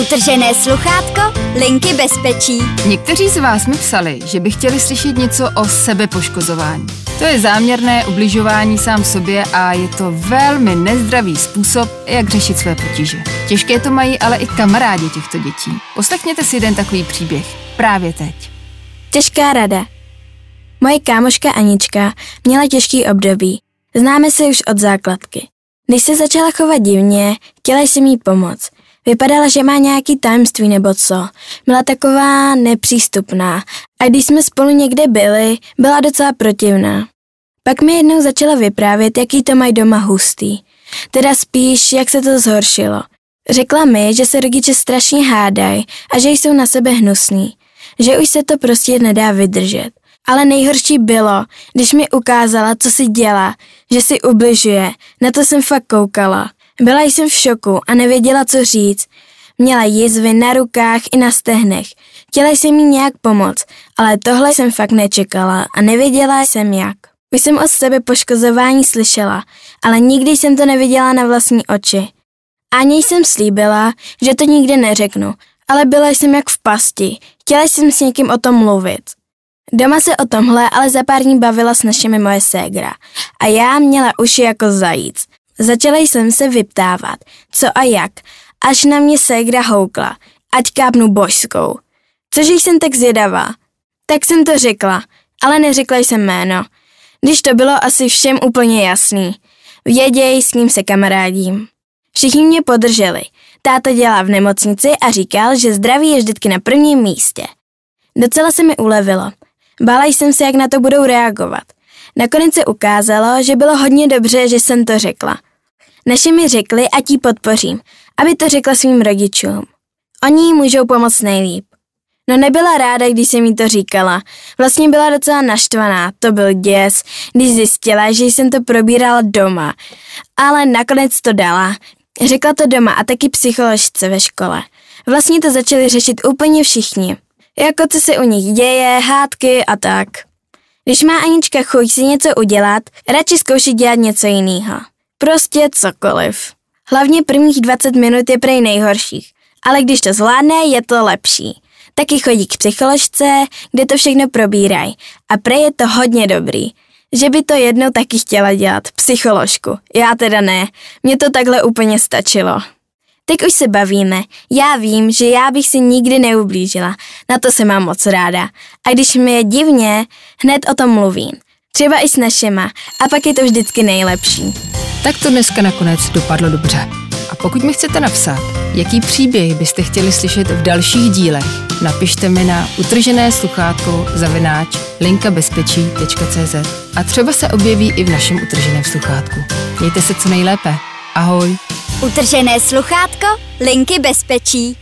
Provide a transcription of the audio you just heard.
Utržené sluchátko, linky bezpečí. Někteří z vás mi psali, že by chtěli slyšet něco o sebepoškozování. To je záměrné ubližování sám sobě a je to velmi nezdravý způsob, jak řešit své potíže. Těžké to mají ale i kamarádi těchto dětí. Poslechněte si jeden takový příběh právě teď. Těžká rada. Moje kámoška Anička měla těžký období. Známe se už od základky. Když se začala chovat divně, chtěla jsem jí pomoct. Vypadala, že má nějaký tajemství nebo co. Byla taková nepřístupná a když jsme spolu někde byli, byla docela protivná. Pak mi jednou začala vyprávět, jaký to mají doma hustý. Teda spíš, jak se to zhoršilo. Řekla mi, že se rodiče strašně hádají a že jsou na sebe hnusný. Že už se to prostě nedá vydržet. Ale nejhorší bylo, když mi ukázala, co si dělá, že si ubližuje. Na to jsem fakt koukala. Byla jsem v šoku a nevěděla, co říct. Měla jizvy na rukách i na stehnech. Chtěla jsem jí nějak pomoct, ale tohle jsem fakt nečekala a nevěděla jsem jak. Už jsem o sebe poškozování slyšela, ale nikdy jsem to neviděla na vlastní oči. Ani jsem slíbila, že to nikdy neřeknu, ale byla jsem jak v pasti. Chtěla jsem s někým o tom mluvit. Doma se o tomhle ale za pár dní bavila s našimi moje ségra a já měla uši jako zajíc. Začala jsem se vyptávat, co a jak, až na mě ségra houkla, ať kápnu božskou. Cože jsem tak zvědavá. Tak jsem to řekla, ale neřekla jsem jméno. Když to bylo asi všem úplně jasný. Věděj, s kým se kamarádím. Všichni mě podrželi. Táta dělá v nemocnici a říkal, že zdraví je vždycky na prvním místě. Docela se mi ulevilo. Bála jsem se, jak na to budou reagovat. Nakonec se ukázalo, že bylo hodně dobře, že jsem to řekla. Naši mi řekli, ať jí podpořím, aby to řekla svým rodičům. Oni jí můžou pomoct nejlíp. No nebyla ráda, když jsem jí to říkala. Vlastně byla docela naštvaná, to byl děs, když zjistila, že jsem to probírala doma. Ale nakonec to dala. Řekla to doma a taky psycholožce ve škole. Vlastně to začali řešit úplně všichni. Jako co se u nich děje, hádky a tak. Když má Anička chuť si něco udělat, radši zkouší dělat něco jiného. Prostě cokoliv. Hlavně prvních 20 minut je prej nejhorších, ale když to zvládne, je to lepší. Taky chodí k psycholožce, kde to všechno probírají a prej je to hodně dobrý. Že by to jednou taky chtěla dělat, psycholožku. Já teda ne, mně to takhle úplně stačilo. Teď už se bavíme. Já vím, že já bych si nikdy neublížila. Na to se mám moc ráda. A když mi je divně, hned o tom mluvím. Třeba i s našima. A pak je to vždycky nejlepší. Tak to dneska nakonec dopadlo dobře. A pokud mi chcete napsat, jaký příběh byste chtěli slyšet v dalších dílech, napište mi na utržené sluchátko zavináč linkabezpečí.cz a třeba se objeví i v našem utrženém sluchátku. Mějte se co nejlépe. Ahoj! Utržené sluchátko, linky bezpečí.